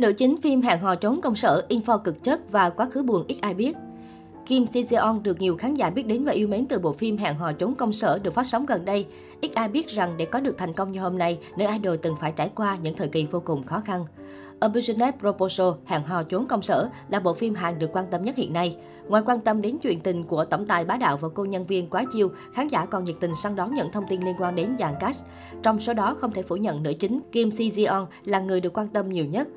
Nữ chính phim Hẹn hò trốn công sở, info cực chất và quá khứ buồn ít ai biết. Kim Si Seon được nhiều khán giả biết đến và yêu mến từ bộ phim Hẹn hò trốn công sở được phát sóng gần đây. Ít ai biết rằng để có được thành công như hôm nay, nữ idol từng phải trải qua những thời kỳ vô cùng khó khăn. A Business Proposal, Hẹn hò trốn công sở là bộ phim Hàn được quan tâm nhất hiện nay. Ngoài quan tâm đến chuyện tình của tổng tài bá đạo và cô nhân viên quá chiêu, khán giả còn nhiệt tình săn đón những thông tin liên quan đến dàn cast. Trong số đó không thể phủ nhận nữ chính Kim Si Jeon là người được quan tâm nhiều nhất.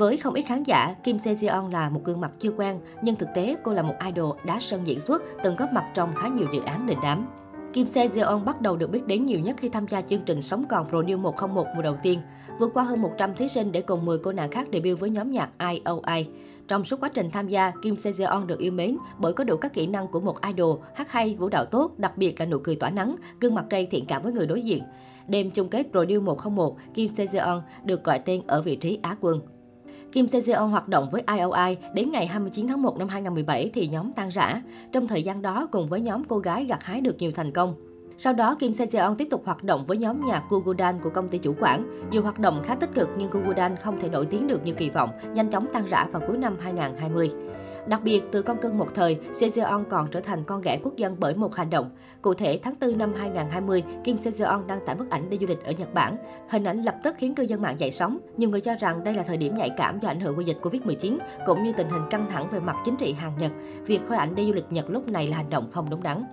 Với không ít khán giả, Kim Se Jeon là một gương mặt chưa quen, nhưng thực tế cô là một idol đã sân diễn xuất, từng góp mặt trong khá nhiều dự án đình đám. Kim Se Jeon bắt đầu được biết đến nhiều nhất khi tham gia chương trình Sống còn Pro New 101 mùa đầu tiên, vượt qua hơn 100 thí sinh để cùng 10 cô nàng khác debut với nhóm nhạc IOI. Trong suốt quá trình tham gia, Kim Se Jeon được yêu mến bởi có đủ các kỹ năng của một idol, hát hay, vũ đạo tốt, đặc biệt là nụ cười tỏa nắng, gương mặt cây thiện cảm với người đối diện. Đêm chung kết Pro New 101, Kim Se Jeon được gọi tên ở vị trí Á quân. Kim Sejeon hoạt động với IOI đến ngày 29 tháng 1 năm 2017 thì nhóm tan rã. Trong thời gian đó, cùng với nhóm cô gái gặt hái được nhiều thành công. Sau đó, Kim Sejeon tiếp tục hoạt động với nhóm nhạc Gugudan của công ty chủ quản. Dù hoạt động khá tích cực nhưng Gugudan không thể nổi tiếng được như kỳ vọng, nhanh chóng tan rã vào cuối năm 2020. Đặc biệt, từ con cưng một thời, Sejeon còn trở thành con ghẻ quốc dân bởi một hành động. Cụ thể, tháng 4 năm 2020, Kim Sejeon đăng tải bức ảnh đi du lịch ở Nhật Bản. Hình ảnh lập tức khiến cư dân mạng dậy sóng. Nhiều người cho rằng đây là thời điểm nhạy cảm do ảnh hưởng của dịch Covid-19, cũng như tình hình căng thẳng về mặt chính trị Hàn Nhật. Việc khoe ảnh đi du lịch Nhật lúc này là hành động không đúng đắn.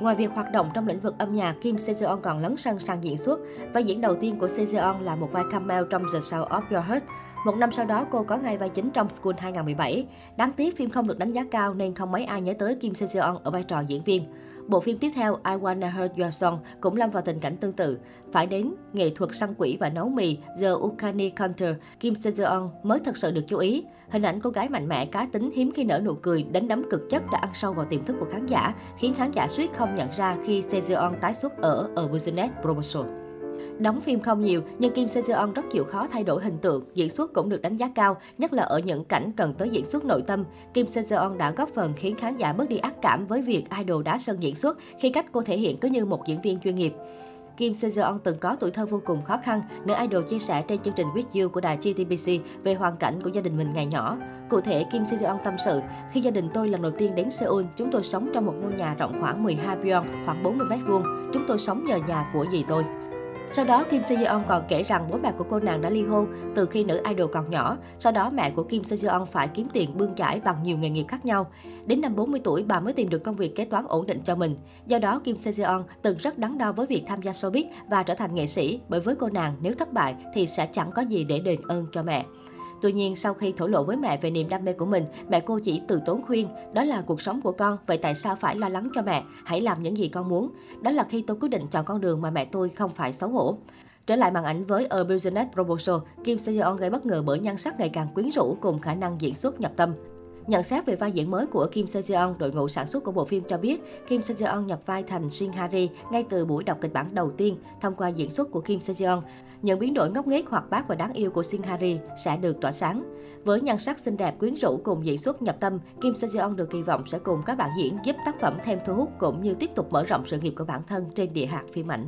Ngoài việc hoạt động trong lĩnh vực âm nhạc, Kim Sejeon còn lấn sân sang diễn xuất. Vai diễn đầu tiên của Sejeon là một vai cameo trong The Sound of Your Heart. Một năm sau đó, cô có ngay vai chính trong School 2017. Đáng tiếc phim không được đánh giá cao nên không mấy ai nhớ tới Kim Sejong ở vai trò diễn viên. Bộ phim tiếp theo I Wanna Hear Your Song cũng lâm vào tình cảnh tương tự. Phải đến nghệ thuật săn quỷ và nấu mì The Ukani Counter, Kim Sejong mới thật sự được chú ý. Hình ảnh cô gái mạnh mẽ, cá tính, hiếm khi nở nụ cười, đánh đấm cực chất đã ăn sâu vào tiềm thức của khán giả, khiến khán giả suýt không nhận ra khi Sejong tái xuất ở A Business Proposal. Đóng phim không nhiều, nhưng Kim Se Seon rất chịu khó thay đổi hình tượng, diễn xuất cũng được đánh giá cao, nhất là ở những cảnh cần tới diễn xuất nội tâm. Kim Se Seon đã góp phần khiến khán giả bớt đi ác cảm với việc idol đá sân diễn xuất khi cách cô thể hiện cứ như một diễn viên chuyên nghiệp. Kim Sejong từng có tuổi thơ vô cùng khó khăn, nữ idol chia sẻ trên chương trình With You của đài GTBC về hoàn cảnh của gia đình mình ngày nhỏ. Cụ thể, Kim Sejong tâm sự, khi gia đình tôi lần đầu tiên đến Seoul, chúng tôi sống trong một ngôi nhà rộng khoảng 12 byon, khoảng 40 mét vuông. Chúng tôi sống nhờ nhà của dì tôi. Sau đó, Kim Se Yeon còn kể rằng bố mẹ của cô nàng đã ly hôn từ khi nữ idol còn nhỏ. Sau đó, mẹ của Kim Se Yeon phải kiếm tiền bươn chải bằng nhiều nghề nghiệp khác nhau. Đến năm 40 tuổi, bà mới tìm được công việc kế toán ổn định cho mình. Do đó, Kim Se Yeon từng rất đắn đo với việc tham gia showbiz và trở thành nghệ sĩ, bởi với cô nàng nếu thất bại thì sẽ chẳng có gì để đền ơn cho mẹ. Tuy nhiên, sau khi thổ lộ với mẹ về niềm đam mê của mình, mẹ cô chỉ từ tốn khuyên, đó là cuộc sống của con, vậy tại sao phải lo lắng cho mẹ? Hãy làm những gì con muốn. Đó là khi tôi quyết định chọn con đường mà mẹ tôi không phải xấu hổ. Trở lại màn ảnh với A Business Proposal, Kim Seo-yeon gây bất ngờ bởi nhan sắc ngày càng quyến rũ cùng khả năng diễn xuất nhập tâm. Nhận xét về vai diễn mới của Kim Se Jeon, đội ngũ sản xuất của bộ phim cho biết Kim Se Jeon nhập vai thành Shin Hari ngay từ buổi đọc kịch bản đầu tiên thông qua diễn xuất của Kim Se Jeon. Những biến đổi ngốc nghếch hoạt bát và đáng yêu của Shin Hari sẽ được tỏa sáng. Với nhan sắc xinh đẹp quyến rũ cùng diễn xuất nhập tâm, Kim Se Jeon được kỳ vọng sẽ cùng các bạn diễn giúp tác phẩm thêm thu hút cũng như tiếp tục mở rộng sự nghiệp của bản thân trên địa hạt phim ảnh.